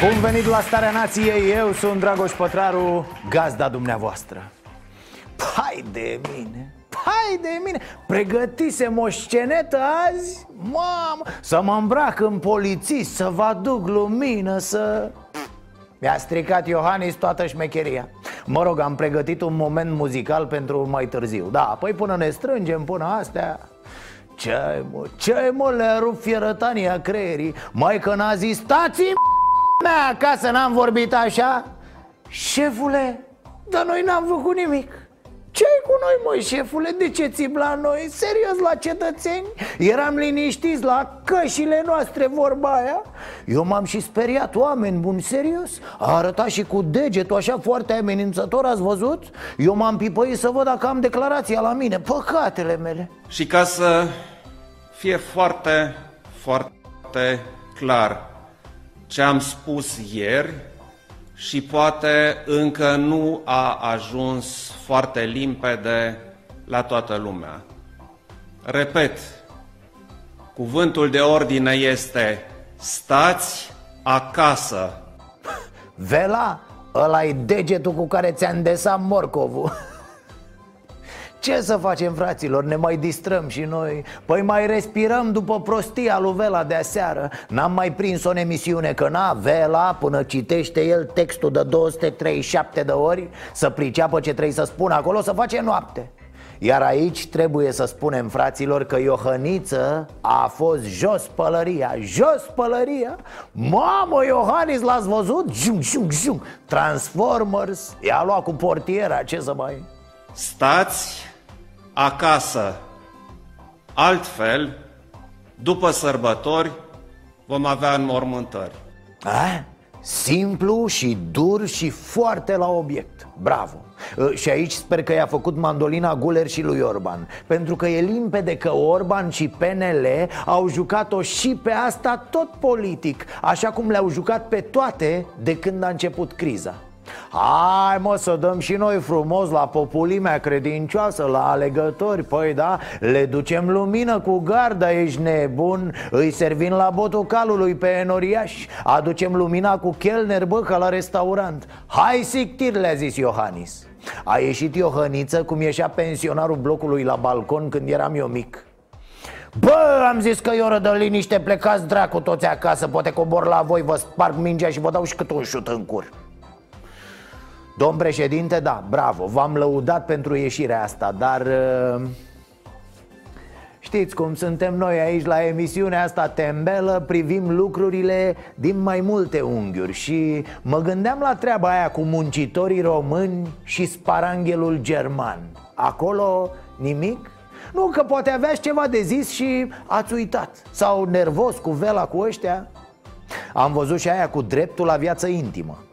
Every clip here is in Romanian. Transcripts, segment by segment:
Bun venit la Starea Nației, eu sunt Dragoș Pătraru, gazda dumneavoastră. Hai de mine, hai de mine. Pregătisem o scenetă azi, mamă Să mă îmbrac în polițist, să vă aduc lumină, să... Mi-a stricat Iohannis toată șmecheria. Mă rog, am pregătit un moment muzical pentru mai târziu. Da, păi până ne strângem, până astea ce mă, ce mă, le-a rupt fierătania creierii? Mai că n-a zis, stați mea acasă n-am vorbit așa Șefule, dar noi n-am făcut nimic ce cu noi, măi, șefule? De ce țip la noi? Serios, la cetățeni? Eram liniștiți la cășile noastre, vorba aia Eu m-am și speriat, oameni buni, serios A arătat și cu degetul așa foarte amenințător, ați văzut? Eu m-am pipăit să văd dacă am declarația la mine, păcatele mele Și ca să fie foarte, foarte clar ce am spus ieri și poate încă nu a ajuns foarte limpede la toată lumea. Repet, cuvântul de ordine este stați acasă. Vela, ăla e degetul cu care ți-a îndesat morcovul Ce să facem, fraților, ne mai distrăm și noi. Păi mai respirăm după prostia lui Vela de aseară. N-am mai prins-o în emisiune că n-a Vela Până citește el textul de 237 de ori Să priceapă ce trebuie să spună acolo, să face noapte. Iar aici trebuie să spunem, fraților, că Iohăniță a fost jos pălăria Jos pălăria. Mamă, Iohannis, l-ați văzut? Jung, jung, jung. Transformers. I-a luat cu portiera, ce să mai... Stați acasă. Altfel, după sărbători, vom avea înmormântări. A? Simplu și dur și foarte la obiect Bravo ă, Și aici sper că i-a făcut mandolina Guler și lui Orban Pentru că e limpede că Orban și PNL au jucat-o și pe asta tot politic Așa cum le-au jucat pe toate de când a început criza Hai mă să dăm și noi frumos la populimea credincioasă, la alegători. Păi da, le ducem lumină cu garda, ești nebun. Îi servim la botul calului pe enoriaș. Aducem lumina cu chelner, bă, ca la restaurant. Hai sictir, le-a zis Iohannis. A ieșit Iohăniță cum ieșea pensionarul blocului la balcon când eram eu mic. Bă, am zis că e oră de liniște, plecați dracu toți acasă Poate cobor la voi, vă sparg mingea și vă dau și cât un șut în cur Domn președinte, da, bravo, v-am lăudat pentru ieșirea asta, dar... Uh, știți cum suntem noi aici la emisiunea asta tembelă Privim lucrurile din mai multe unghiuri Și mă gândeam la treaba aia cu muncitorii români și sparanghelul german. Acolo nimic? Nu, că poate aveați ceva de zis și ați uitat. Sau nervos cu vela cu ăștia? Am văzut și aia cu dreptul la viață intimă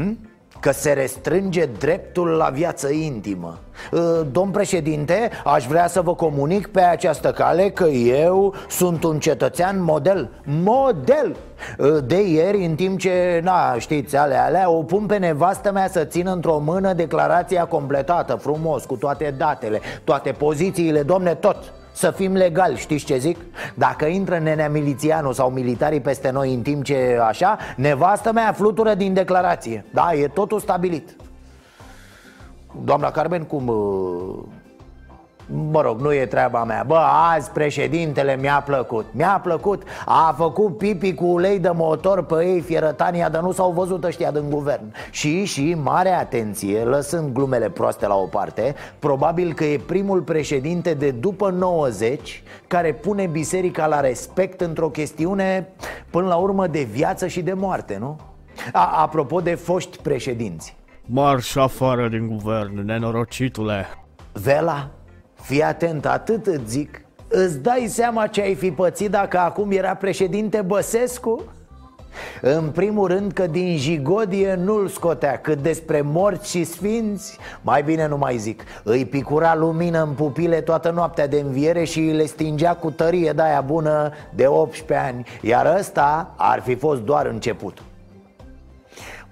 Hmm? Că se restrânge dreptul la viață intimă ă, Domn președinte, aș vrea să vă comunic pe această cale că eu sunt un cetățean model Model! Ă, de ieri, în timp ce, na, știți, alea, alea, o pun pe nevastă mea să țină într-o mână declarația completată, frumos, cu toate datele, toate pozițiile, domne, tot să fim legali, știți ce zic? Dacă intră nenea milițianul sau militarii peste noi în timp ce așa Nevastă mea flutură din declarație Da, e totul stabilit Doamna Carmen, cum uh, Mă rog, nu e treaba mea. Bă, azi președintele mi-a plăcut. Mi-a plăcut. A făcut pipi cu ulei de motor pe ei fierătania Dar nu s-au văzut ăștia din guvern. Și, și, mare atenție Lăsând glumele proaste la o parte Probabil că e primul președinte de după 90 Care pune biserica la respect într-o chestiune Până la urmă de viață și de moarte, nu? A, apropo de foști președinți. Marș afară din guvern, nenorocitule. Vela, Fii atent, atât îți zic. Îți dai seama ce ai fi pățit dacă acum era președinte Băsescu? În primul rând că din jigodie nu-l scotea Cât despre morți și sfinți, mai bine nu mai zic. Îi picura lumină în pupile toată noaptea de înviere Și le stingea cu tărie de aia bună de 18 ani Iar ăsta ar fi fost doar începutul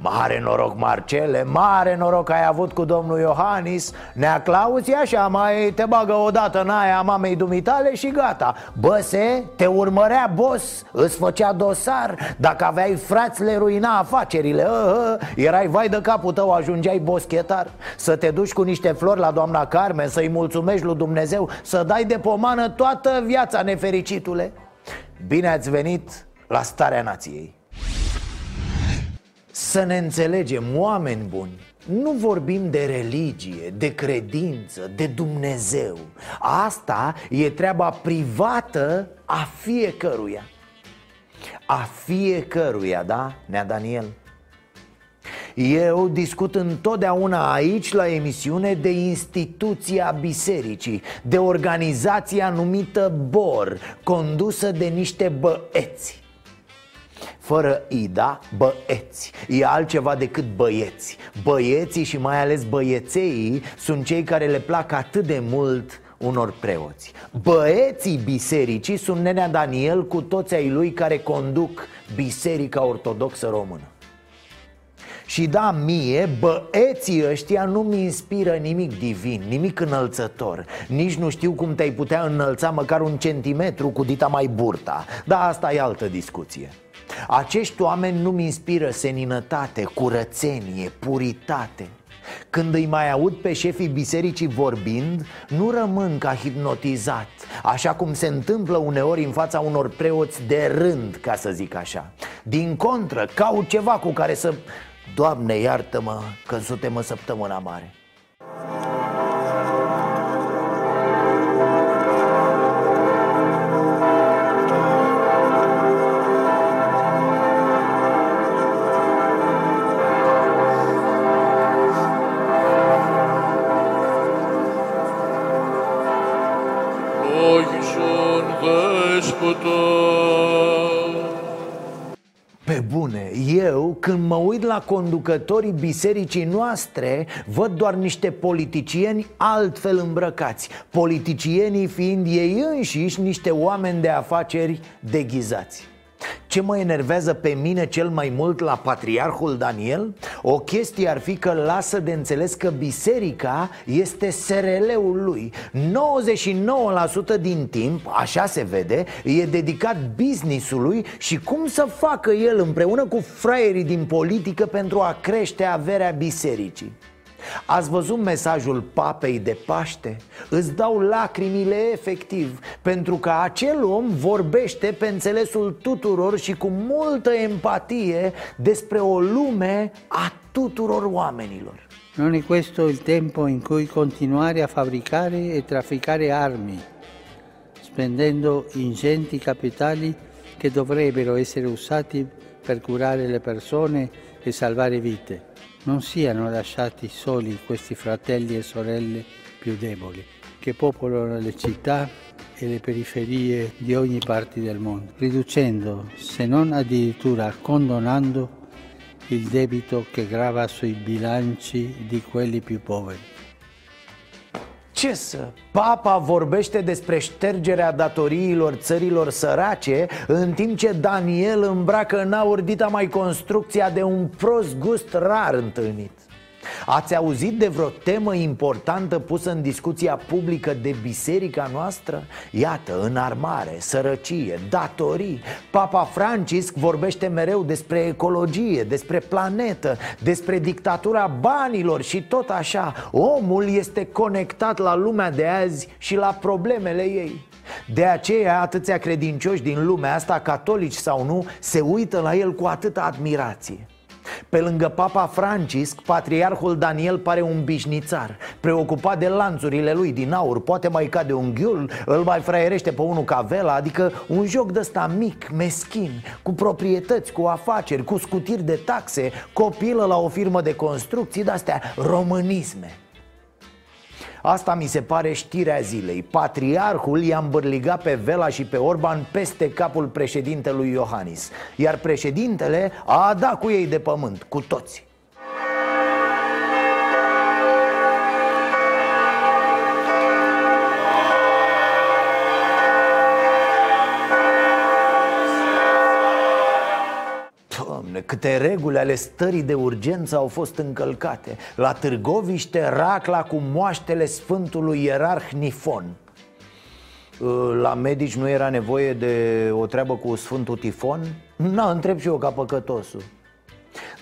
Mare noroc, Marcele, mare noroc ai avut cu domnul Iohannis. Nea Claus e așa, mai te bagă odată în aia mamei dumitale și gata. Băse, te urmărea boss, îți făcea dosar. Dacă aveai frați, le ruina afacerile. Uh, uh, Erai vai de capul tău, ajungeai boschetar. Să te duci cu niște flori la doamna Carmen Să-i mulțumești lui Dumnezeu Să dai de pomană toată viața, nefericitule. Bine ați venit la Starea Nației să ne înțelegem, oameni buni nu vorbim de religie, de credință, de Dumnezeu. Asta e treaba privată a fiecăruia. A fiecăruia, da, Nea Daniel? Eu discut întotdeauna aici la emisiune de instituția bisericii De organizația numită BOR, condusă de niște băeți fără Ida, băeți E altceva decât băieți. Băieții și mai ales băieței sunt cei care le plac atât de mult unor preoți. Băieții bisericii sunt nenea Daniel cu toți ai lui care conduc Biserica Ortodoxă Română. Și da, mie, băeții ăștia nu-mi inspiră nimic divin, nimic înălțător. Nici nu știu cum te-ai putea înălța măcar un centimetru cu dita mai burta. Dar asta e altă discuție acești oameni nu-mi inspiră seninătate, curățenie, puritate. Când îi mai aud pe șefii bisericii vorbind, nu rămân ca hipnotizat Așa cum se întâmplă uneori în fața unor preoți de rând, ca să zic așa. Din contră, caut ceva cu care să... Doamne, iartă-mă că suntem în săptămâna mare conducătorii bisericii noastre Văd doar niște politicieni altfel îmbrăcați Politicienii fiind ei înșiși niște oameni de afaceri deghizați ce mă enervează pe mine cel mai mult la patriarhul Daniel? O chestie ar fi că lasă de înțeles că biserica este SRL-ul lui 99% din timp, așa se vede, e dedicat businessului și cum să facă el împreună cu fraierii din politică pentru a crește averea bisericii Ați văzut mesajul papei de Paște? Îți dau lacrimile efectiv Pentru că acel om vorbește pe înțelesul tuturor și cu multă empatie Despre o lume a tuturor oamenilor Non è questo il tempo in cui continuare a fabbricare e trafficare armi, spendendo ingenti capitali che dovrebbero essere usati per curare le persone e salvare vite non siano lasciati soli questi fratelli e sorelle più deboli, che popolano le città e le periferie di ogni parte del mondo, riducendo, se non addirittura condonando, il debito che grava sui bilanci di quelli più poveri. Ce să? Papa vorbește despre ștergerea datoriilor țărilor sărace În timp ce Daniel îmbracă în aur dita mai construcția de un prost gust rar întâlnit Ați auzit de vreo temă importantă pusă în discuția publică de biserica noastră? Iată, înarmare, sărăcie, datorii. Papa Francisc vorbește mereu despre ecologie, despre planetă, despre dictatura banilor și tot așa. Omul este conectat la lumea de azi și la problemele ei. De aceea atâția credincioși din lumea asta, catolici sau nu, se uită la el cu atâta admirație pe lângă Papa Francisc, patriarhul Daniel pare un bișnițar. Preocupat de lanțurile lui din aur Poate mai cade un ghiul, îl mai fraierește pe unul ca vela Adică un joc de ăsta mic, meschin Cu proprietăți, cu afaceri, cu scutiri de taxe Copilă la o firmă de construcții De-astea românisme Asta mi se pare știrea zilei. Patriarhul i-a îmbârligat pe Vela și pe Orban peste capul președintelui Iohannis. Iar președintele a dat cu ei de pământ, cu toți câte reguli ale stării de urgență au fost încălcate. La Târgoviște, racla cu moaștele Sfântului Ierarh Nifon. La medici nu era nevoie de o treabă cu Sfântul Tifon? Na, întreb și eu ca păcătosul.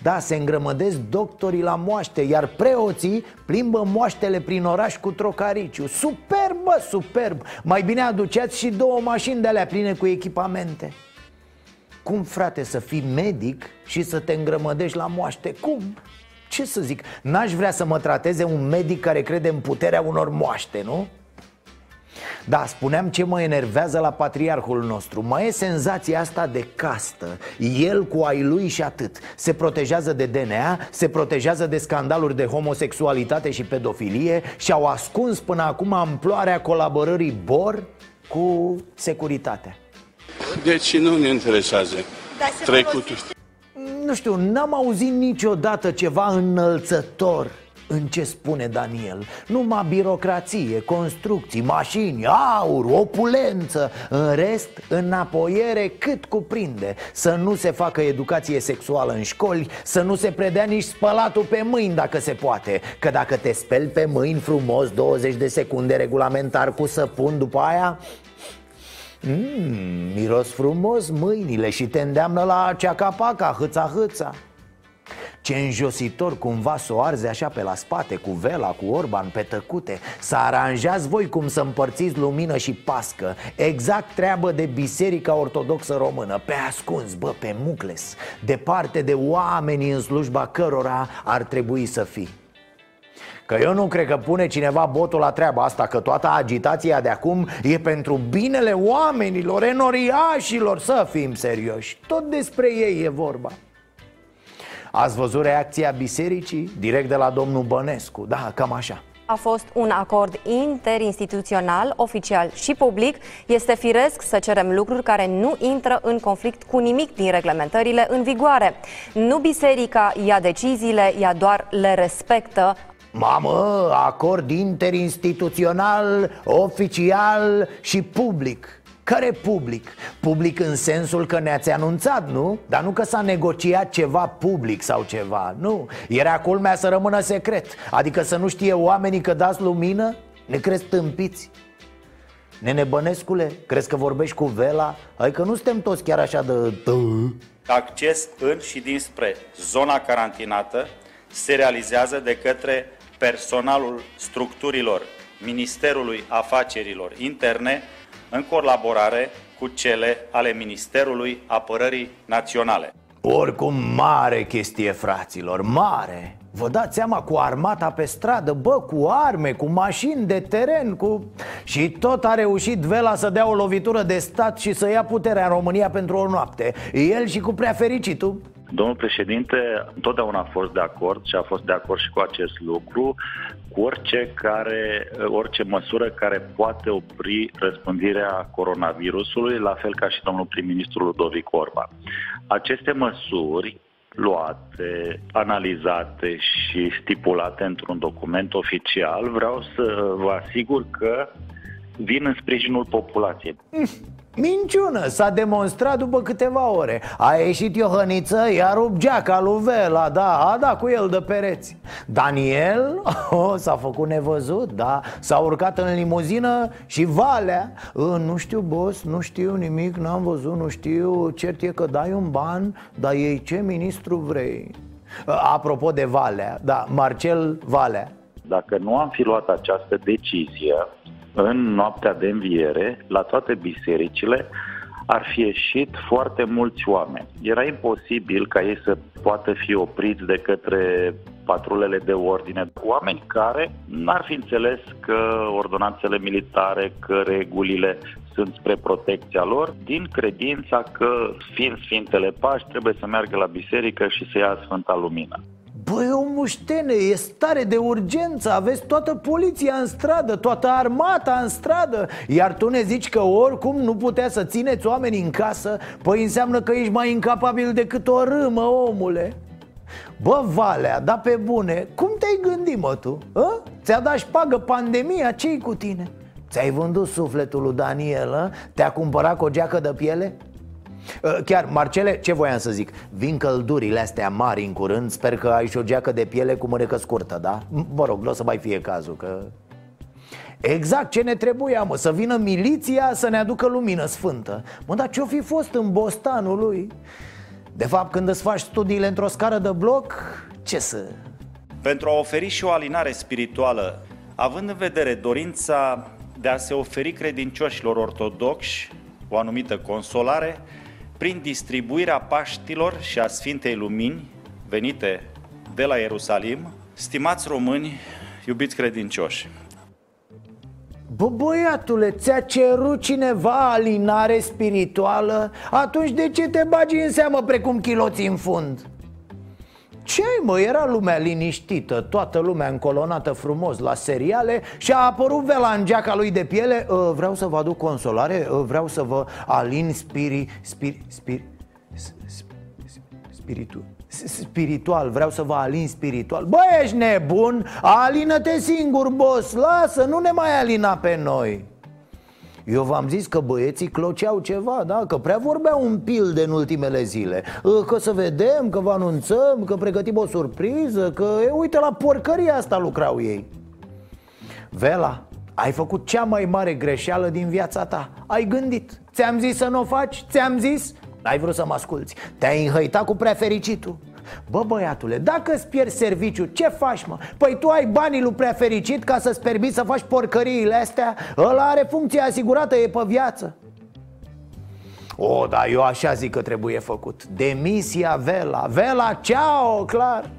Da, se îngrămădesc doctorii la moaște Iar preoții plimbă moaștele prin oraș cu trocariciu. Superb, bă, superb! Mai bine aduceați și două mașini de alea pline cu echipamente cum, frate, să fii medic și să te îngrămădești la moaște? Cum? Ce să zic? N-aș vrea să mă trateze un medic care crede în puterea unor moaște, nu? Da, spuneam ce mă enervează la patriarhul nostru Mai e senzația asta de castă El cu ai lui și atât Se protejează de DNA, se protejează de scandaluri de homosexualitate și pedofilie Și au ascuns până acum amploarea colaborării BOR cu securitatea deci nu ne interesează trecutul. Nu știu, n-am auzit niciodată ceva înălțător în ce spune Daniel. Numai birocrație, construcții, mașini, aur, opulență. În rest, înapoiere cât cuprinde. Să nu se facă educație sexuală în școli Să nu se predea nici spălatul pe mâini dacă se poate. Că dacă te speli pe mâini frumos 20 de secunde regulamentar cu săpun după aia Mmm, miros frumos mâinile și te îndeamnă la ceacapaca, hâța hâța. Ce înjositor cumva să o arzi așa pe la spate Cu vela, cu orban, pe tăcute Să aranjați voi cum să împărțiți lumină și pască. Exact treabă de Biserica Ortodoxă Română. Pe ascuns, bă, pe mucles. Departe de oamenii în slujba cărora ar trebui să fii Că eu nu cred că pune cineva botul la treaba asta Că toată agitația de acum e pentru binele oamenilor, enoriașilor Să fim serioși, tot despre ei e vorba Ați văzut reacția bisericii? Direct de la domnul Bănescu, da, cam așa a fost un acord interinstituțional, oficial și public. Este firesc să cerem lucruri care nu intră în conflict cu nimic din reglementările în vigoare. Nu biserica ia deciziile, ea doar le respectă. Mamă, acord interinstituțional, oficial și public care public? Public în sensul că ne-ați anunțat, nu? Dar nu că s-a negociat ceva public sau ceva, nu Era culmea să rămână secret Adică să nu știe oamenii că dați lumină? Ne crezi tâmpiți? Nene Bănescule, crezi că vorbești cu Vela? Hai că nu suntem toți chiar așa de... Acces în și dinspre zona carantinată se realizează de către personalul structurilor Ministerului Afacerilor Interne în colaborare cu cele ale Ministerului Apărării Naționale. Oricum mare chestie, fraților, mare. Vă dați seama cu armata pe stradă, bă, cu arme, cu mașini de teren, cu... Și tot a reușit Vela să dea o lovitură de stat și să ia puterea în România pentru o noapte. El și cu prea fericitul Domnul președinte întotdeauna a fost de acord și a fost de acord și cu acest lucru, cu orice, care, orice măsură care poate opri răspândirea coronavirusului, la fel ca și domnul prim-ministru Ludovic Orban. Aceste măsuri luate, analizate și stipulate într-un document oficial, vreau să vă asigur că vin în sprijinul populației. Minciună, s-a demonstrat după câteva ore. A ieșit Iohăniță, i-a rupt geaca lui Vela, da, a dat cu el de pereți. Daniel, oh, s-a făcut nevăzut, da. S-a urcat în limuzină și Valea? Uh, Nu știu, boss, nu știu nimic, n-am văzut, nu știu. Cert e că dai un ban, dar ei ce ministru vrei? Uh, Apropo de Valea, da, Marcel Valea. Dacă nu am fi luat această decizie în noaptea de înviere, la toate bisericile, ar fi ieșit foarte mulți oameni. Era imposibil ca ei să poată fi opriți de către patrulele de ordine, oameni care n-ar fi înțeles că ordonanțele militare, că regulile sunt spre protecția lor, din credința că, fiind Sfintele Pași, trebuie să meargă la biserică și să ia Sfânta Lumină. Băi, omul Muștene, e stare de urgență Aveți toată poliția în stradă, toată armata în stradă Iar tu ne zici că oricum nu putea să țineți oamenii în casă Păi înseamnă că ești mai incapabil decât o râmă, omule Bă, Valea, da pe bune, cum te-ai gândit, mă, tu? A? Ți-a dat șpagă pandemia, ce cu tine? Ți-ai vândut sufletul lui Daniel, a? Te-a cumpărat cu o geacă de piele? Chiar, Marcele, ce voiam să zic? Vin căldurile astea mari în curând Sper că ai și o geacă de piele cu mânecă scurtă, da? Mă rog, nu o să mai fie cazul, că... Exact ce ne trebuia, mă, să vină miliția să ne aducă lumină sfântă Mă, dar ce-o fi fost în bostanul lui? De fapt, când îți faci studiile într-o scară de bloc, ce să... Pentru a oferi și o alinare spirituală, având în vedere dorința de a se oferi credincioșilor ortodoxi o anumită consolare, prin distribuirea Paștilor și a Sfintei Lumini venite de la Ierusalim, stimați români, iubiți credincioși, Bă, băiatule, ți-a cerut cineva alinare spirituală? Atunci de ce te bagi în seamă precum chiloții în fund? Ce mă, era lumea liniștită, toată lumea încolonată frumos la seriale Și a apărut Vela în geaca lui de piele. Uh, Vreau să vă aduc consolare, uh, vreau să vă alin spiri, spiri, spiri, spiritul spiritual, vreau să vă alin spiritual. Bă, ești nebun? Alină-te singur, boss, lasă, nu ne mai alina pe noi eu v-am zis că băieții cloceau ceva, da? Că prea vorbeau un pil de în ultimele zile Că să vedem, că vă anunțăm, că pregătim o surpriză Că, e, uite, la porcăria asta lucrau ei Vela, ai făcut cea mai mare greșeală din viața ta Ai gândit Ți-am zis să nu o faci? Ți-am zis? N-ai vrut să mă asculți Te-ai înhăitat cu prea fericitul Bă băiatule, dacă îți pierzi serviciu, ce faci mă? Păi tu ai banii lui prea fericit ca să-ți permiți să faci porcăriile astea? Ăla are funcție asigurată, e pe viață. O, da, eu așa zic că trebuie făcut. Demisia Vela. Vela, ceau, clar.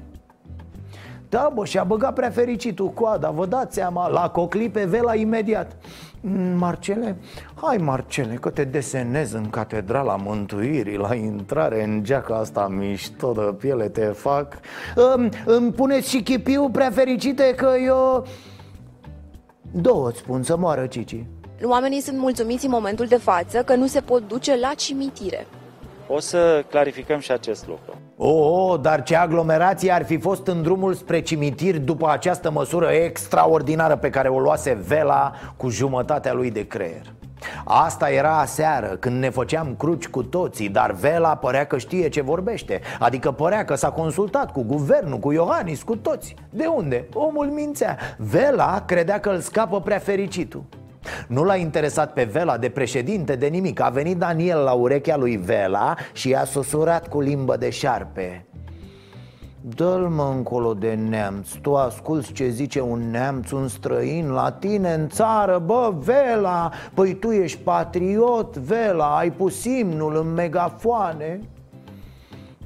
Da, bă, și-a băgat prea fericitul coada. Vă dați seama, la cocli pe Vela imediat. Mm, Marcele, hai Marcele, că te desenez în catedrala mântuirii La intrare în geaca asta mișto de piele te fac. Îmi, îmi puneți și chipiu prea fericite că eu... Două îți spun să moară Cici. Oamenii sunt mulțumiți în momentul de față că nu se pot duce la cimitire O să clarificăm și acest lucru. Oh, oh, dar ce aglomerație ar fi fost în drumul spre cimitir după această măsură extraordinară pe care o luase Vela cu jumătatea lui de creier? Asta era aseară, când ne făceam cruci cu toții Dar Vela părea că știe ce vorbește. Adică părea că s-a consultat cu guvernul, cu Iohannis, cu toți. De unde? Omul mințea. Vela credea că îl scapă prea fericitul nu l-a interesat pe Vela de președinte de nimic. A venit Daniel la urechea lui Vela și i-a susurat cu limbă de șarpe. Dă-l mă încolo de neamț. Tu asculți ce zice un neamț, un străin la tine în țară. Bă, Vela, păi tu ești patriot, Vela Ai pus imnul în megafoane.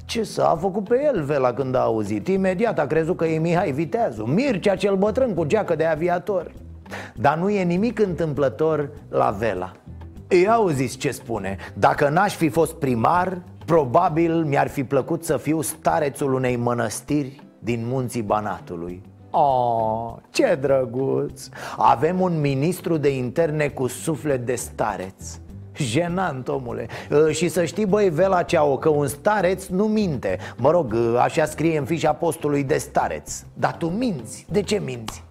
Ce să a făcut pe el Vela când a auzit? Imediat a crezut că e Mihai Viteazu Mircea cel bătrân cu geacă de aviator dar nu e nimic întâmplător la Vela. Ei auziți ce spune. Dacă n-aș fi fost primar Probabil mi-ar fi plăcut să fiu starețul unei mănăstiri din munții Banatului. Oh, ce drăguț! Avem un ministru de interne cu suflet de stareț. Jenant, omule. Și să știi, băi, Vela Ceau, că un stareț nu minte. Mă rog, așa scrie în fișa postului de stareț. Dar tu minți, de ce minți?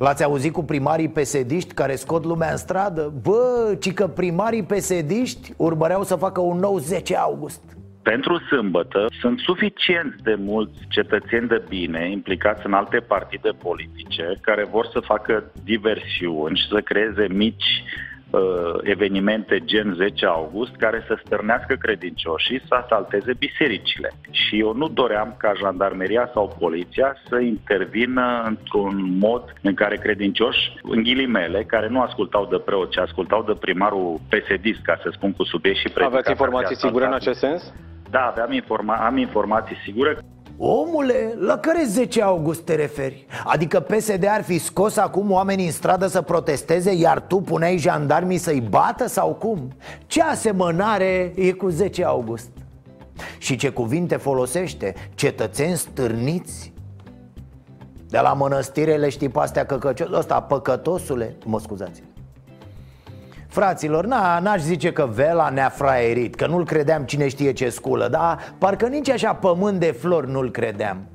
L-ați auzit cu primarii pesediști care scot lumea în stradă? Bă, ci că primarii pesediști urmăreau să facă un nou 10 august pentru sâmbătă sunt suficient de mulți cetățeni de bine implicați în alte partide politice care vor să facă diversiuni și să creeze mici uh, evenimente gen 10 august care să stârnească credincioșii să asalteze bisericile. Și eu nu doream ca jandarmeria sau poliția să intervină într-un mod în care credincioși, în ghilimele, care nu ascultau de preot, ci ascultau de primarul psd ca să spun cu subiect și predica. Aveți informații sigure în acest sens? Da, aveam informa- am informații sigure. Omule, la care 10 august te referi? Adică PSD ar fi scos acum oamenii în stradă să protesteze Iar tu puneai jandarmii să-i bată sau cum? Ce asemănare e cu 10 august? Și ce cuvinte folosește Cetățeni stârniți De la mănăstire le știi pe astea căcăcios Ăsta, păcătosule Mă scuzați Fraților, na, n-aș zice că Vela ne-a fraierit Că nu-l credeam cine știe ce sculă Dar parcă nici așa pământ de flori nu-l credeam.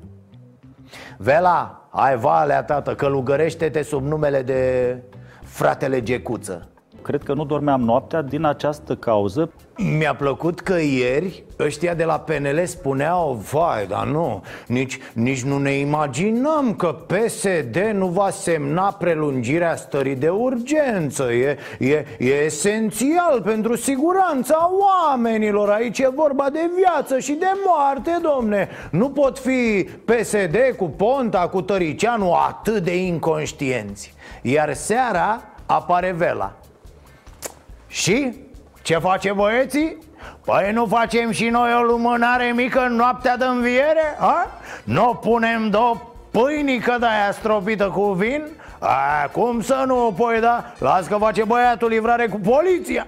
Vela, ai valea tată, călugărește-te sub numele de fratele Gecuță Cred că nu dormeam noaptea din această cauză. Mi-a plăcut că ieri ăștia de la PNL spuneau Vai, dar nu, nici, nici nu ne imaginăm că PSD nu va semna prelungirea stării de urgență. E, e, e esențial pentru siguranța oamenilor. Aici e vorba de viață și de moarte, domne. Nu pot fi PSD cu Ponta, cu Tăricianu atât de inconștienți. Iar seara apare Vela și? Ce face băieții? Păi nu facem și noi o lumânare mică în noaptea de înviere? A? Nu punem două pâinică de aia stropită cu vin? A, cum să nu, păi da? Las că face băiatul livrare cu poliția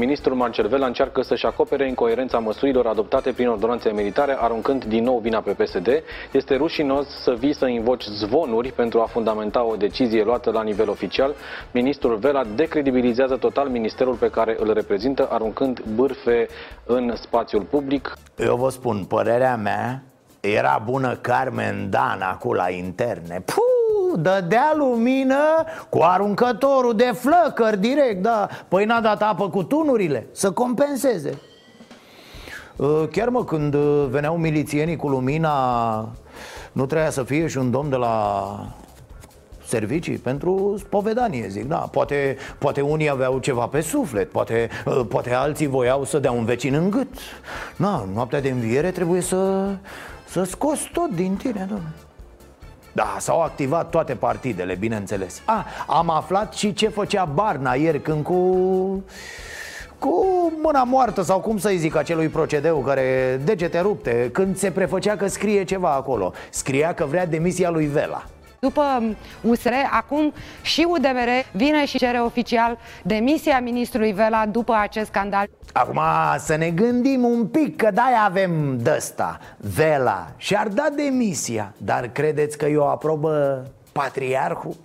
Ministrul Marcel Vela încearcă să-și acopere incoerența măsurilor adoptate prin ordonanțe militare, aruncând din nou vina pe PSD. Este rușinos să vii să invoci zvonuri pentru a fundamenta o decizie luată la nivel oficial. Ministrul Vela decredibilizează total ministerul pe care îl reprezintă, aruncând bârfe în spațiul public. Eu vă spun, părerea mea era bună Carmen Dan acolo la interne. Puh! Dădea lumină cu aruncătorul de flăcări direct, da. Păi n-a dat apă cu tunurile, să compenseze. Uh, Chiar mă, când veneau milițienii cu lumina Nu trebuia să fie și un domn de la servicii? Pentru spovedanie, zic, da. Poate, poate unii aveau ceva pe suflet Poate, uh, poate alții voiau să dea un vecin în gât. Na, noaptea de înviere trebuie să, să scoți tot din tine, domnule da, s-au activat toate partidele, bineînțeles. A, am aflat și ce făcea Barna ieri când cu... Cu mâna moartă sau cum să-i zic acelui procedeu care degete rupte Când se prefăcea că scrie ceva acolo. Scria că vrea demisia lui Vela după USR, acum și UDMR vine și cere oficial demisia ministrului Vela după acest scandal. Acum să ne gândim un pic că da avem dăsta Vela și-ar da demisia Dar credeți că eu aprobă patriarhul?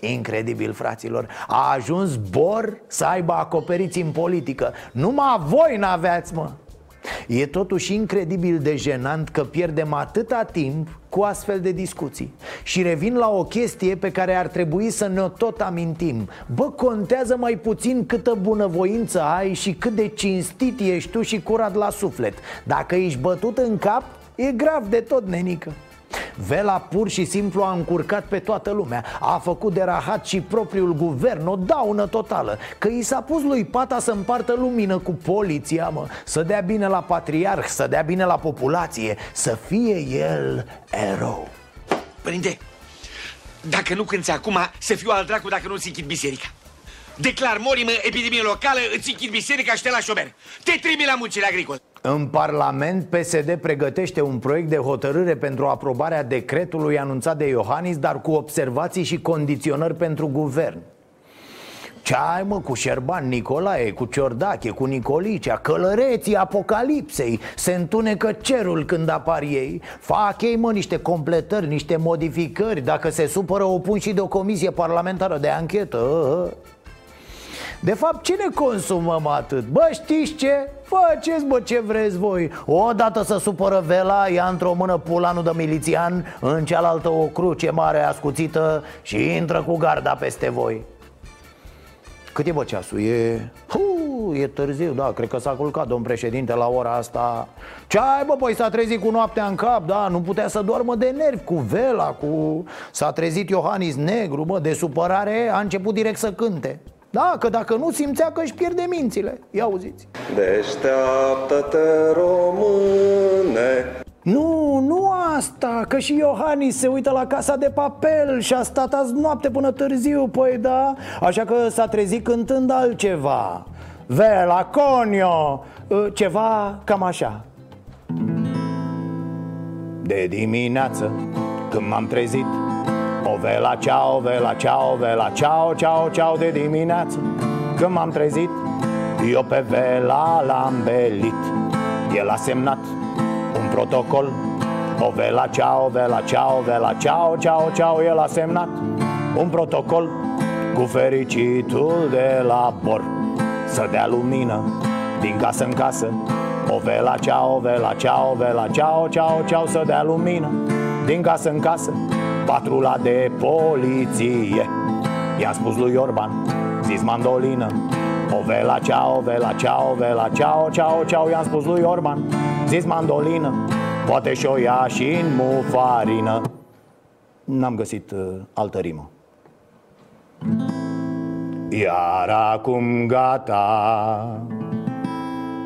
Incredibil, fraților A ajuns Bor să aibă acoperiți în politică Numai voi n-aveați, mă E totuși incredibil de jenant că pierdem atâta timp cu astfel de discuții. Și revin la o chestie pe care ar trebui să ne tot amintim. Bă, contează mai puțin câtă bunăvoință ai și cât de cinstit ești tu și curat la suflet. Dacă ești bătut în cap, e grav de tot, nenică Vela pur și simplu a încurcat pe toată lumea. A făcut de rahat și propriul guvern O daună totală. Că i s-a pus lui Pata să împartă lumină cu poliția, mă. Să dea bine la patriarh, să dea bine la populație Să fie el erou. Părinte, dacă nu cânti acum, să fiu al dracu dacă nu-ți închid biserica. Declar morimă epidemie locală, îți închid biserica și te la șober. Te trimi la muncile agricole în Parlament, PSD pregătește un proiect de hotărâre pentru aprobarea decretului anunțat de Iohannis, dar cu observații și condiționări pentru guvern. Ce ai mă cu Șerban Nicolae, cu Ciordache, cu Nicolicea Călăreții apocalipsei. Se întunecă cerul când apar ei. Fac ei mă niște completări, niște modificări. Dacă se supără o pun și de o comisie parlamentară de anchetă de fapt, ce ne consumăm atât? Bă, știți ce? Faceți, bă, ce vreți voi Odată să supără vela, ia într-o mână pulanul de milițian În cealaltă o cruce mare ascuțită Și intră cu garda peste voi Cât e, bă, ceasul? E... Hu, e târziu, da, cred că s-a culcat domn președinte la ora asta Ce ai, bă, păi s-a trezit cu noaptea în cap, da, nu putea să doarmă de nervi cu vela, cu... S-a trezit Iohannis negru, bă, de supărare a început direct să cânte da, că dacă nu simțea că își pierde mințile. Ia auziți. Deșteaptă-te, române. Nu, nu asta, că și Iohannis se uită la casa de papel și a stat azi noapte până târziu, păi da Așa că s-a trezit cântând altceva. Vela, conio, ă, ceva cam așa. De dimineață, când m-am trezit o vela, ceau, vela, ceau, vela, ceau, ceau, ceau de dimineață Când m-am trezit, eu pe vela l-am belit El a semnat un protocol O vela ceau, vela ceau, vela ceau, ceau, ceau El a semnat un protocol Cu fericitul de la bor Să dea lumină din casă în casă O vela ceau, vela ceau, vela ceau, ceau, ceau Să dea lumină din casă în casă Patrula de poliție. I-a spus lui Orban, zis mandolină O vela ceau, vela ceau, vela ceau, ceau, ceau I-am spus lui Orban, zis mandolină Poate și-o ia și în mufarină. N-am găsit uh, altă rimă. Iar acum gata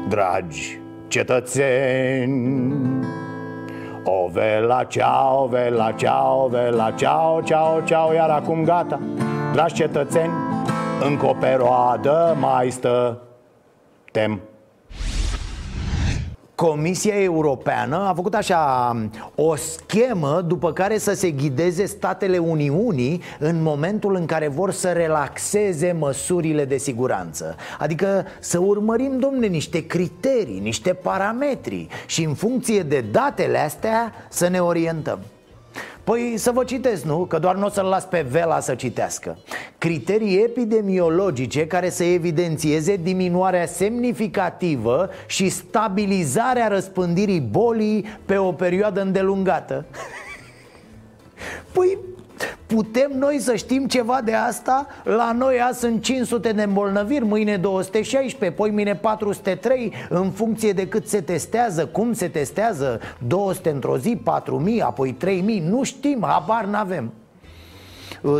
Dragi cetățeni O vela ceau, vela ceau, vela ceau, ceau, ceau Iar acum gata, dragi cetățeni Încă o perioadă mai stă. Tem Comisia Europeană a făcut așa o schemă după care să se ghideze statele Uniunii în momentul în care vor să relaxeze măsurile de siguranță. Adică să urmărim, domne, niște criterii, niște parametri și în funcție de datele astea să ne orientăm. Păi să vă citesc, nu? Că doar nu o să-l las pe Vela să citească Criterii epidemiologice care să evidențieze diminuarea semnificativă și stabilizarea răspândirii bolii pe o perioadă îndelungată Păi Putem noi să știm ceva de asta? La noi azi sunt 500 de îmbolnăviri, mâine 216, poi mine 403 În funcție de cât se testează, cum se testează 200 într-o zi, 4000, apoi 3000 Nu știm, habar n-avem.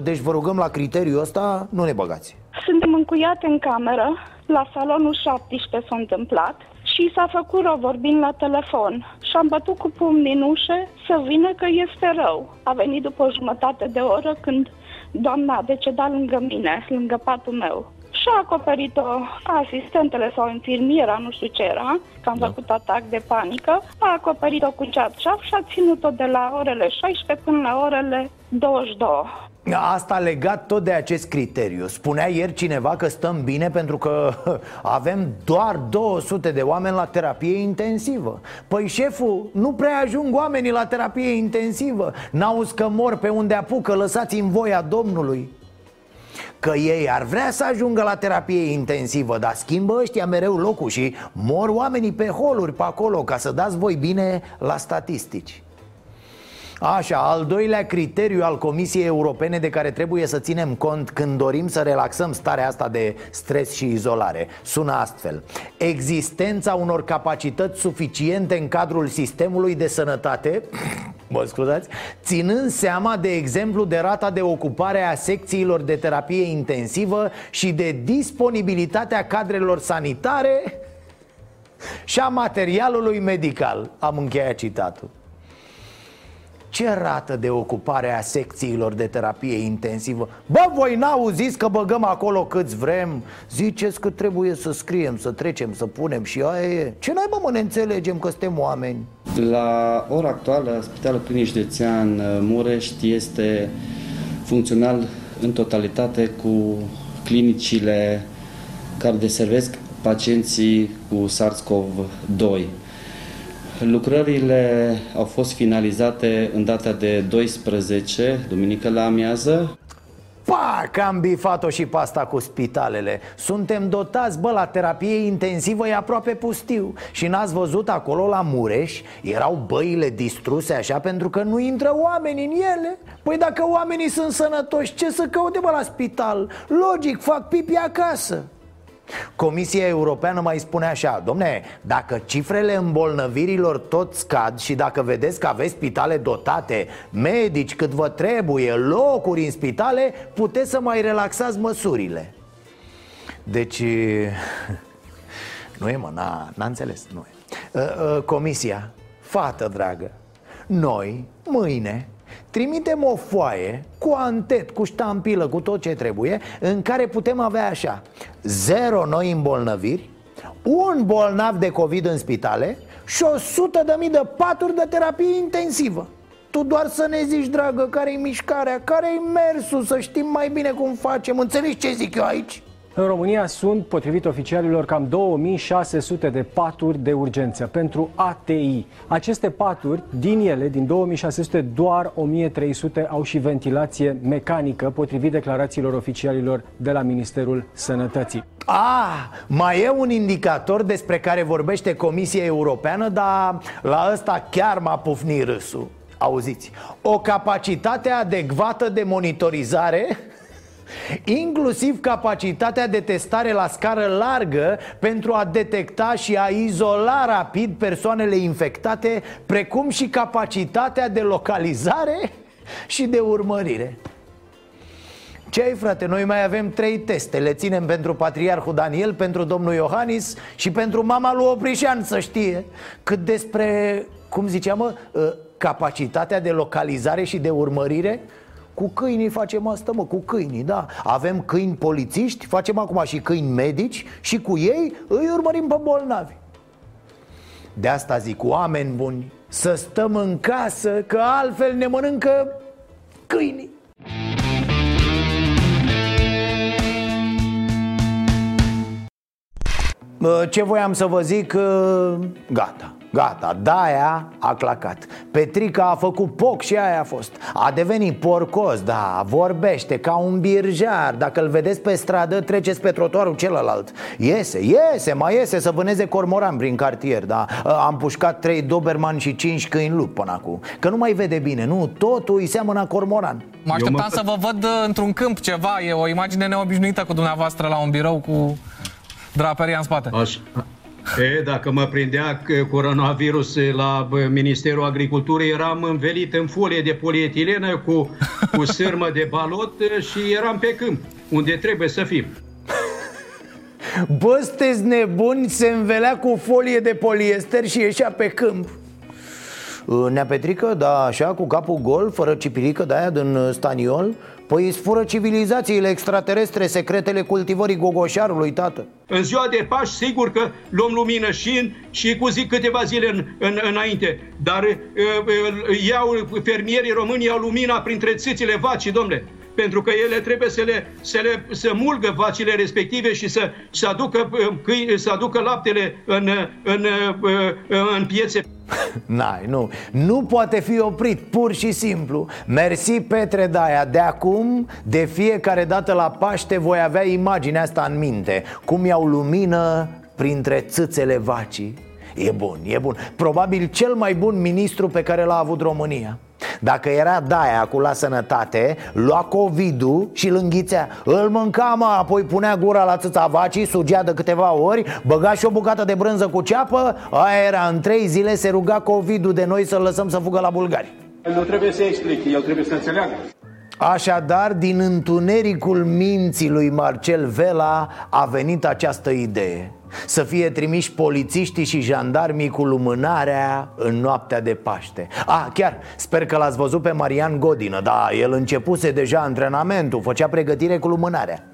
Deci vă rugăm la criteriul ăsta, nu ne băgați. Suntem încuiate în cameră, la salonul 17 s-a întâmplat și s-a făcut rău vorbind la telefon și am bătut cu pumnii în ușă să vină că este rău. A venit după o jumătate de oră când doamna a decedat lângă mine, lângă patul meu. Și a acoperit-o asistentele sau infirmiera, nu știu ce era, că am da. făcut atac de panică, a acoperit-o cu ceap și a ținut-o de la orele 16 până la orele 22. Asta legat tot de acest criteriu. Spunea ieri cineva că stăm bine pentru că avem doar 200 de oameni la terapie intensivă. Păi șeful, nu prea ajung oamenii la terapie intensivă. N-auzi că mor pe unde apucă, lăsați în voia Domnului. Că ei ar vrea să ajungă la terapie intensivă Dar schimbă ăștia mereu locul și mor oamenii pe holuri pe acolo Ca să dați voi bine la statistici Așa, al doilea criteriu al Comisiei Europene de care trebuie să ținem cont când dorim să relaxăm starea asta de stres și izolare. Sună astfel. Existența unor capacități suficiente în cadrul sistemului de sănătate Mă scuzați? Ținând seama, de exemplu, de rata de ocupare a secțiilor de terapie intensivă și de disponibilitatea cadrelor sanitare și a materialului medical. Am încheiat citatul ce rată de ocupare a secțiilor de terapie intensivă? Bă, voi n-auziți că băgăm acolo câți vrem? Ziceți că trebuie să scriem, să trecem, să punem și aia e Ce noi, bă, mă, ne înțelegem că suntem oameni? La ora actuală, Spitalul Clinic Județean uh, Murești este funcțional în totalitate cu clinicile care deservesc pacienții cu SARS-CoV-2. Lucrările au fost finalizate în data de 12, duminică la amiază. Pa, că am bifat-o și pasta cu spitalele. Suntem dotați, bă, la terapie intensivă e aproape pustiu. Și n-ați văzut acolo la Mureș? Erau băile distruse așa pentru că nu intră oameni în ele? Păi dacă oamenii sunt sănătoși, ce să căute, bă, la spital? Logic, fac pipi acasă Comisia Europeană mai spune așa Domne, dacă cifrele îmbolnăvirilor tot scad Și dacă vedeți că aveți spitale dotate Medici cât vă trebuie, locuri în spitale Puteți să mai relaxați măsurile. Deci... Nu e mă, n-a, n-a înțeles, nu e. Ă, ă, Comisia, fată dragă Noi, mâine, Trimitem o foaie cu antet, cu ștampilă, cu tot ce trebuie În care putem avea așa Zero noi îmbolnăviri Un bolnav de COVID în spitale Și o sută de mii de paturi de terapie intensivă tu doar să ne zici, dragă, care-i mișcarea, care-i mersul, să știm mai bine cum facem Înțelegi ce zic eu aici? În România sunt, potrivit oficialilor, cam 2600 de paturi de urgență pentru ATI. Aceste paturi, din ele, din 2600, doar 1300 au și ventilație mecanică, potrivit declarațiilor oficialilor de la Ministerul Sănătății. Ah, mai e un indicator despre care vorbește Comisia Europeană, dar la ăsta chiar m-a pufnit râsul. Auziți, o capacitate adecvată de monitorizare Inclusiv capacitatea de testare la scară largă pentru a detecta și a izola rapid persoanele infectate, precum și capacitatea de localizare și de urmărire. Ce ai, frate? Noi mai avem trei teste Le ținem pentru Patriarhul Daniel, pentru domnul Iohannis și pentru mama lui Oprișan, să știe Cât despre, cum ziceam, mă, ă, capacitatea de localizare și de urmărire cu câinii facem asta, mă, cu câinii, da. Avem câini polițiști, facem acum și câini medici Și cu ei îi urmărim pe bolnavi. De asta zic, oameni buni Să stăm în casă, că altfel ne mănâncă câinii. Ce voiam să vă zic, gata Gata, Daia a clacat. Petrica a făcut poc și aia a fost. A devenit porcos, da, vorbește ca un birjar. Dacă îl vedeți pe stradă, treceți pe trotuarul celălalt. Iese, iese, mai iese să vâneze cormoran prin cartier, da. Am pușcat trei Doberman și cinci câini lup până acum. Că nu mai vede bine, nu, totul îi seamănă cormoran. Mă așteptam mă... să vă văd uh, într-un câmp ceva. E o imagine neobișnuită cu dumneavoastră la un birou cu draperia în spate. Aș, E, dacă mă prindea coronavirus la Ministerul Agriculturii, eram învelit în folie de polietilenă cu, cu sârmă de balot și eram pe câmp, unde trebuie să fim. Bă, sunteți nebuni, se învelea cu folie de poliester și ieșea pe câmp Nea Petrică, da, așa, cu capul gol, fără cipirică de aia din staniol. Păi îți fură civilizațiile extraterestre secretele cultivării gogoșarului, tată. În ziua de Paști, sigur că luăm lumină și, în, și cu zi câteva zile în, în, înainte. Dar uh, uh, iau fermierii români iau lumina printre țâțile vacii, domnule pentru că ele trebuie să, le, să, le, să mulgă vacile respective și să, să, aducă, câini, să aducă laptele în, în, în, în piețe. N-ai, nu. Nu poate fi oprit, pur și simplu. Mersi Petre Daia. De acum, de fiecare dată la Paște Voi avea imaginea asta în minte. Cum iau lumină printre țâțele vacii. E bun, e bun. Probabil cel mai bun ministru pe care l-a avut România dacă era Daia cu la sănătate, lua covid și îl înghițea. Îl mânca, mă, apoi punea gura la țâța vacii, sugea de câteva ori Băga și o bucată de brânză cu ceapă. Aia era, în trei zile se ruga covid de noi să-l lăsăm să fugă la bulgari. Nu trebuie să explic, el trebuie să înțeleagă Așadar, din întunericul minții lui Marcel Vela a venit această idee. Să fie trimiși polițiștii și jandarmii cu lumânarea în noaptea de Paște. Ah, chiar, sper că l-ați văzut pe Marian Godină Da, el începuse deja antrenamentul, făcea pregătire cu lumânarea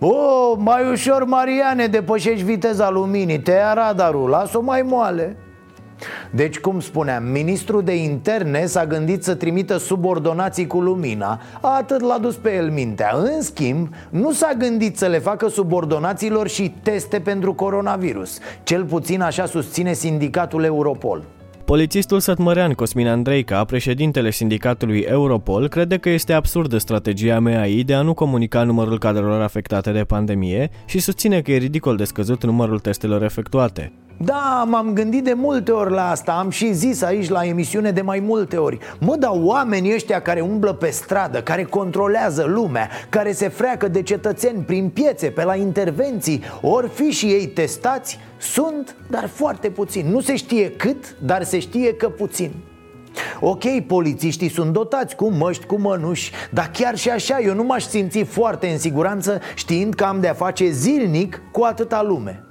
O, mai ușor, Mariane, depășești viteza luminii. Te ia radarul, las-o mai moale. Deci, cum spuneam, ministrul de interne s-a gândit să trimită subordonații cu lumina. Atât l-a dus pe el mintea. În schimb, nu s-a gândit să le facă subordonaților și teste pentru coronavirus. Cel puțin așa susține sindicatul Europol Polițistul sătmărean Cosmin Andreica, președintele sindicatului Europol, crede că este absurdă strategia MEAI de a nu comunica numărul cadrelor afectate de pandemie și susține că e ridicol de scăzut numărul testelor efectuate. Da, m-am gândit de multe ori la asta. Am și zis aici la emisiune de mai multe ori. Mă, dar oamenii ăștia care umblă pe stradă Care controlează lumea Care se freacă de cetățeni prin piețe Pe la intervenții Ori fi și ei testați Sunt, dar foarte puțin Nu se știe cât, dar se știe că puțin. Ok, polițiștii sunt dotați cu măști, cu mănuși Dar chiar și așa eu nu m-aș simți foarte în siguranță Știind că am de-a face zilnic cu atâta lume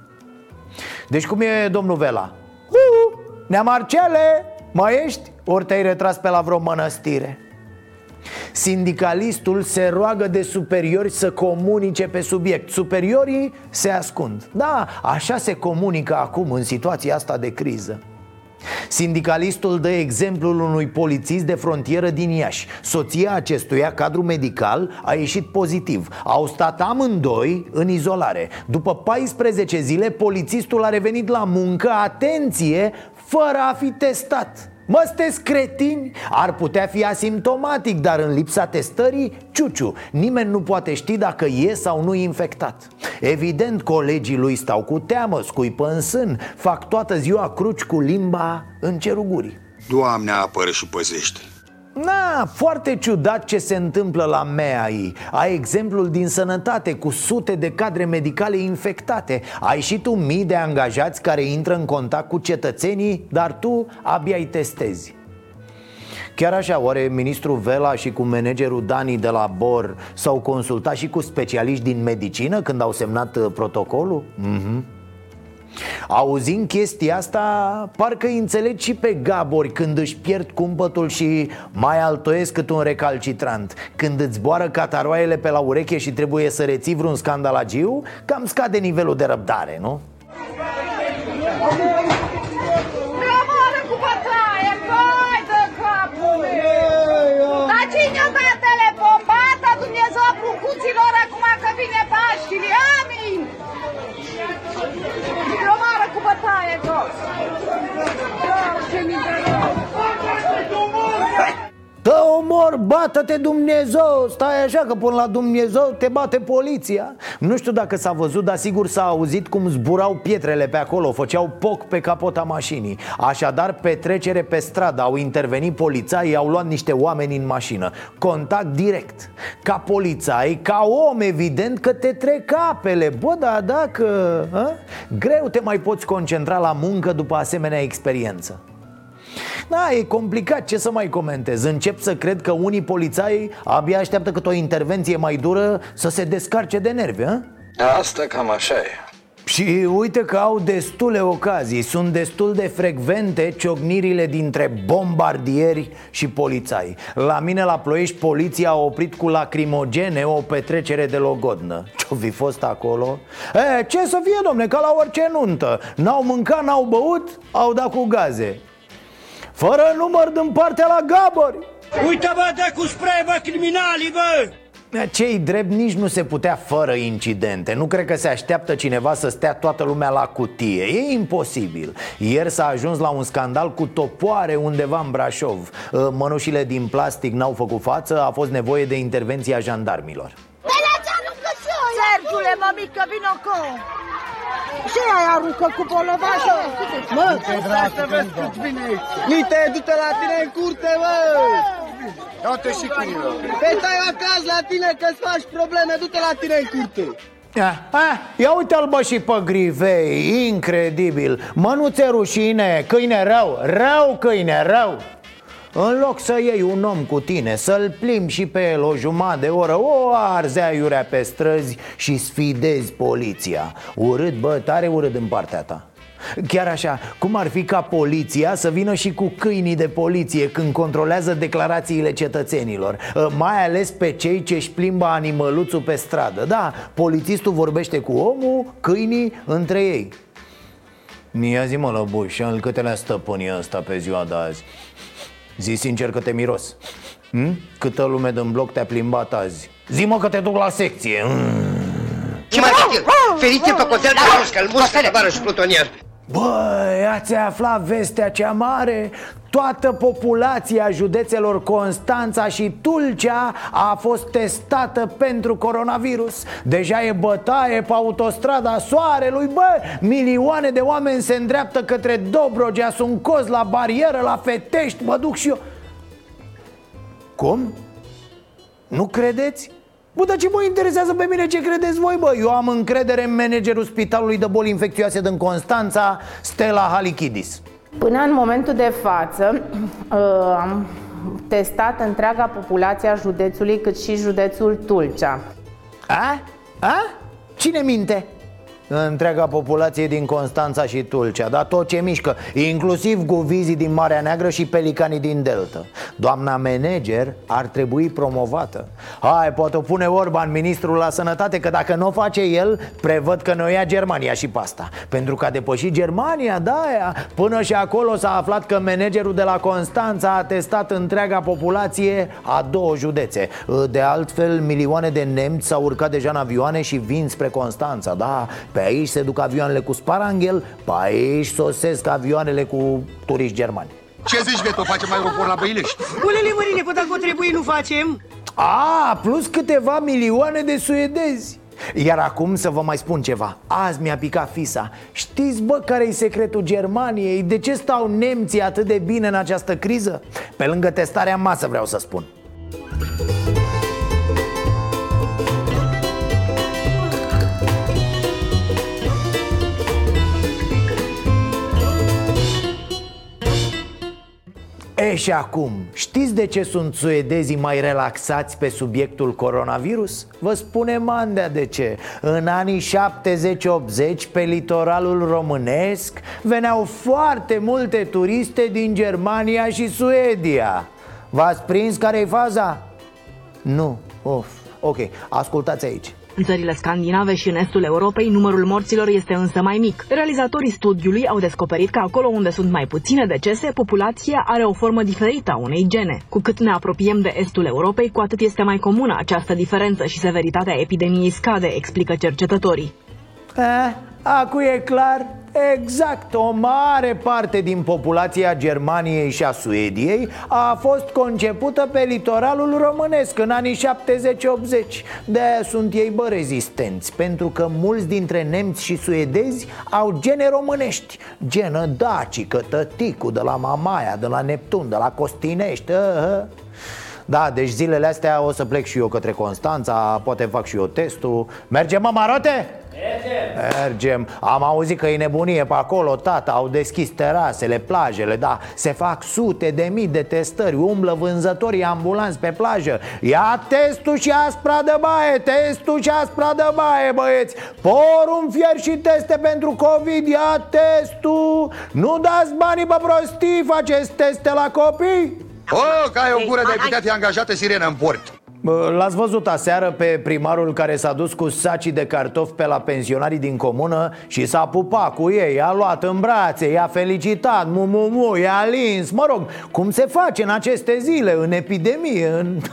deci cum e domnul Vela? Uu, Nea Marcele, mai ești? Ori te-ai retras pe la vreo mănăstire? Sindicalistul se roagă de superiori să comunice pe subiect Superiorii se ascund Da, așa se comunică acum în situația asta de criză Sindicalistul dă exemplul unui polițist de frontieră din Iași. Soția acestuia, cadru medical, a ieșit pozitiv. Au stat amândoi în izolare. După 14 zile, polițistul a revenit la muncă, atenție, fără a fi testat Mă, sunteți cretini? Ar putea fi asimptomatic, dar în lipsa testării, ciuciu. Nimeni nu poate ști dacă e sau nu infectat. Evident, colegii lui stau cu teamă, scuipă în sân Fac toată ziua cruci cu limba în cerul gurii Doamne, apără și păzește Na, foarte ciudat ce se întâmplă la MEAI Ai exemplul din sănătate cu sute de cadre medicale infectate. Ai și tu mii de angajați care intră în contact cu cetățenii Dar tu abia îi testezi. Chiar așa, oare ministrul Vela și cu managerul Dani de la BOR S-au consultat și cu specialiști din medicină când au semnat uh, protocolul? Mhm Auzind chestia asta, parcă îi înțelegi și pe Gabori când își pierd cumpătul și mai altoiesc cât un recalcitrant Când îți zboară cataroaiele pe la ureche și trebuie să reții vreun scandalagiu, cam scade nivelul de răbdare, nu? Dar cine a dat telefon? Bata Dumnezeu puncuților acum că vine Paștile, amin! Romară cu bătaie jos! Ce Te omor, bată-te Dumnezeu Stai așa că până la Dumnezeu te bate poliția. Nu știu dacă s-a văzut, dar sigur s-a auzit cum zburau pietrele pe acolo Făceau poc pe capota mașinii. Așadar, petrecere pe stradă Au intervenit polițai, au luat niște oameni în mașină. Contact direct. Ca polițai, ca om evident că te trec apele. Bă, da, dacă... A? Greu te mai poți concentra la muncă după asemenea experiență da, e complicat, ce să mai comentez? Încep să cred că unii polițai abia așteaptă cât o intervenție mai dură să se descarce de nervi, a? Asta cam așa e. Și uite că au destule ocazii. Sunt destul de frecvente ciocnirile dintre bombardieri și polițai. La mine la Ploiești poliția a oprit cu lacrimogene o petrecere de logodnă. Ce-o fi fost acolo? E, ce să fie, domne, ca la orice nuntă. N-au mâncat, n-au băut, au dat cu gaze fără număr din partea la gabori Uite bă, de cu spray, bă, criminalii, bă! Cei drept nici nu se putea fără incidente. Nu cred că se așteaptă cineva să stea toată lumea la cutie. E imposibil. Ieri s-a ajuns la un scandal cu topoare undeva în Brașov. Mănușile din plastic n-au făcut față A fost nevoie de intervenția jandarmilor. Sergiule, mămică, vino cu! Ce ai aruncă cu bolăvașă? Mă, să vezi cum vine aici. Mite, du-te la tine în curte, mă! Du-te și cu el. Pe stai acasă la tine că-ți faci probleme, du-te la tine în curte. Ia, a, ia uite-l bă și pe grivei, incredibil Mă, nu ți rușine, câine rău, rău câine, rău în loc să iei un om cu tine, să-l plimbi și pe el o jumătate de oră O arzea iurea pe străzi și sfidezi poliția. Urât, bă, tare urât în partea ta. Chiar așa, cum ar fi ca poliția să vină și cu câinii de poliție când controlează declarațiile cetățenilor Mai ales pe cei ce își plimbă animăluțul pe stradă. Da, polițistul vorbește cu omul, câinii între ei. Ia zi mă, lăbuș, câte le-a stăpânii ăsta pe ziua de azi Zi sincer că te miros. Hm? Câtă lume din bloc te-a plimbat azi? Zi mă că te duc la secție. Hm? Ce mai fac el? Ferice pe cotel de roșcă, îl muscă de bară și plutonier Băi, ați aflat vestea cea mare? Toată populația județelor Constanța și Tulcea a fost testată pentru coronavirus Deja e bătaie pe autostrada Soarelui Bă, milioane de oameni se îndreaptă către Dobrogea Sunt cozi la barieră, la Fetești, mă duc și eu Cum? Nu credeți? Bă, dar ce mă interesează pe mine ce credeți voi, bă? Eu am încredere în managerul Spitalului de Boli Infecțioase din Constanța, Stella Halikidis Până în momentul de față am testat întreaga populație a județului cât și județul Tulcea A? A? Cine minte? Întreaga populație din Constanța și Tulcea Dar tot ce mișcă Inclusiv guvizii din Marea Neagră și pelicanii din Delta. Doamna manager ar trebui promovată. Hai, poate o pune Orban, ministrul la sănătate Că dacă nu o face el, prevăd că ne ia Germania și pasta. Pentru că a depășit Germania, da, aia. Până și acolo s-a aflat că managerul de la Constanța A testat întreaga populație a două județe. De altfel, milioane de nemți s-au urcat deja în avioane și vin spre Constanța Da, pe aici se duc avioanele cu sparanghel Pe aici sosesc avioanele cu turiști germani. Ce zici, Beto, facem aeroport la Băilești? Ulele mărine, că dacă o trebuie nu facem? A, plus câteva milioane de suedezi. Iar acum să vă mai spun ceva. Azi mi-a picat fisa. Știți, bă, care e secretul Germaniei? De ce stau nemții atât de bine în această criză? Pe lângă testarea în masă vreau să spun E și acum, știți de ce sunt suedezii mai relaxați pe subiectul coronavirus? Vă spune Mandea de ce. În anii 70-80, pe litoralul românesc Veneau foarte multe turiste din Germania și Suedia. V-ați prins care e faza? Nu, of, ok, ascultați aici În țările scandinave și în estul Europei, numărul morților este însă mai mic. Realizatorii studiului au descoperit că acolo unde sunt mai puține decese, populația are o formă diferită a unei gene. Cu cât ne apropiem de estul Europei, cu atât este mai comună această diferență și severitatea epidemiei scade, explică cercetătorii. Eh, acu e clar Exact, o mare parte din populația Germaniei și a Suediei a fost concepută pe litoralul românesc în anii 70-80 de sunt ei, bă, rezistenți Pentru că mulți dintre nemți și suedezi au gene românești Genă dacică, tăticu, de la Mamaia, de la Neptun, de la Costinești uh-huh. Da, deci zilele astea o să plec și eu către Constanța Poate fac și eu testul Mergem, mă, marote? Mergem. Mergem. Am auzit că e nebunie pe acolo, tata Au deschis terasele, plajele, da Se fac sute de mii de testări Umblă vânzătorii ambulanți pe plajă. Ia testul și aspra de baie Testul și aspra de baie, băieți. Porum, fier și teste pentru COVID Ia testul. Nu dați banii pe prostii Faceți teste la copii. Oh, că ai o gură de picat, e angajată sirenă în port. Bă, L-ați văzut aseară pe primarul care s-a dus cu sacii de cartofi pe la pensionarii din comună și s-a pupat cu ei, a luat în brațe, i-a felicitat, mu, mu, mu, i-a lins, mă rog, cum se face în aceste zile, în epidemie, în...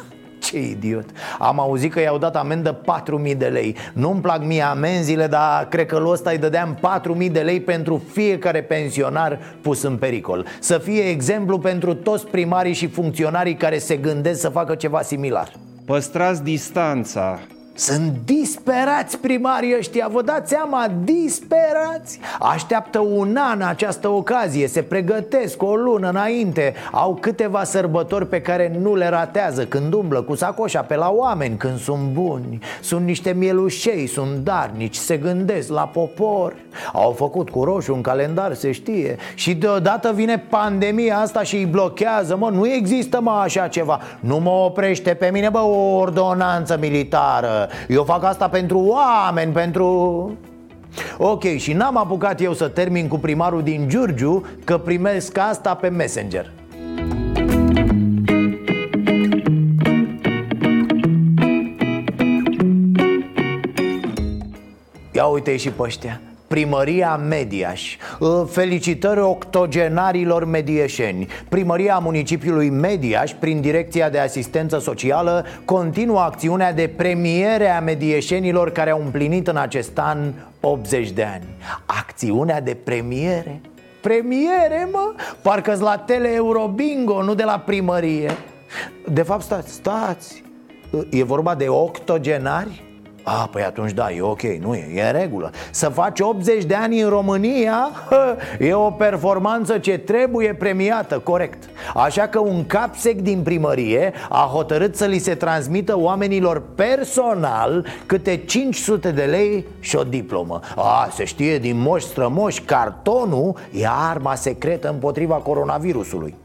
Ce idiot. Am auzit că i-au dat amendă 4.000 de lei. Nu-mi plac mie amenziile, dar cred că lui ăsta îi dădeam 4.000 de lei pentru fiecare pensionar pus în pericol. Să fie exemplu pentru toți primarii și funcționarii care se gândesc să facă ceva similar Păstrați distanța. Sunt disperați primarii ăștia, vă dați seama, disperați. Așteaptă un an această ocazie, se pregătesc o lună înainte. Au câteva sărbători pe care nu le ratează Când umblă cu sacoșa pe la oameni, când sunt buni. Sunt niște mielușei, sunt darnici, se gândesc la popor. Au făcut cu roșu un calendar, se știe. Și deodată vine pandemia asta și îi blochează. Mă, nu există mă așa ceva. Nu mă oprește pe mine, bă, o ordonanță militară eu fac asta pentru oameni, pentru... Ok, și n-am apucat eu să termin cu primarul din Giurgiu Că primesc asta pe Messenger. Ia uite și pe ăștia Primăria Mediaș Felicitări octogenarilor medieșeni Primăria municipiului Mediaș, prin Direcția de Asistență Socială Continuă acțiunea de premiere a medieșenilor care au împlinit în acest an 80 de ani Acțiunea de premiere? Premiere, mă? Parcă-s la Tele Eurobingo, nu de la primărie De fapt, stați, stați E vorba de octogenari? A, păi atunci da, e ok, nu e, e în regulă. Să faci 80 de ani în România hă, E o performanță ce trebuie premiată, corect. Așa că un capsec din primărie a hotărât să li se transmită oamenilor personal Câte 500 de lei și o diplomă. A, se știe din moși strămoși, cartonul e arma secretă împotriva coronavirusului.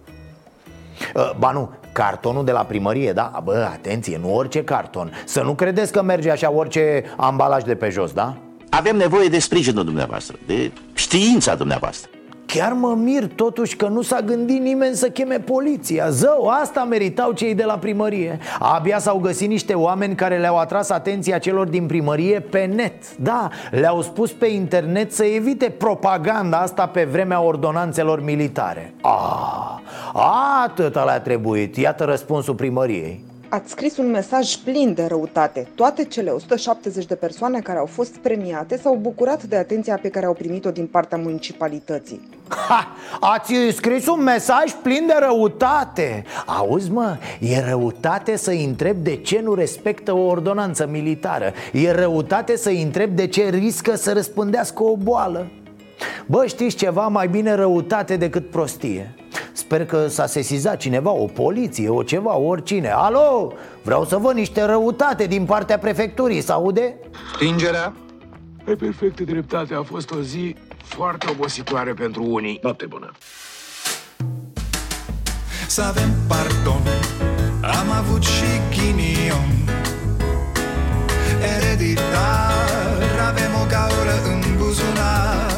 Ba nu, Cartonul de la primărie, da? Bă, atenție, nu orice carton Să nu credeți că merge așa orice ambalaj de pe jos, da? Avem nevoie de sprijinul dumneavoastră, de știința dumneavoastră. Chiar mă mir totuși că nu s-a gândit nimeni să cheme poliția. Zău, asta meritau cei de la primărie. Abia s-au găsit niște oameni care le-au atras atenția celor din primărie pe net. Da, le-au spus pe internet să evite propaganda asta pe vremea ordonanțelor militare. Ah, atâta le-a trebuit, iată răspunsul primăriei Ați scris un mesaj plin de răutate. Toate cele 170 de persoane care au fost premiate s-au bucurat de atenția pe care au primit-o din partea municipalității. Ha! Ați scris un mesaj plin de răutate Auzi mă, e răutate să-i întreb de ce nu respectă o ordonanță militară E răutate să-i întreb de ce riscă să răspândească o boală Bă, știți ceva, mai bine răutate decât prostie Sper că s-a sesizat cineva, o poliție, o ceva, oricine Alo, vreau să văd niște răutate din partea prefecturii, s-aude? Stingerea? Ai perfectă dreptate, a fost o zi foarte obositoare pentru unii. Noapte bună! Să avem pardon, am avut și ghinion Ereditar, avem o gaură în buzunar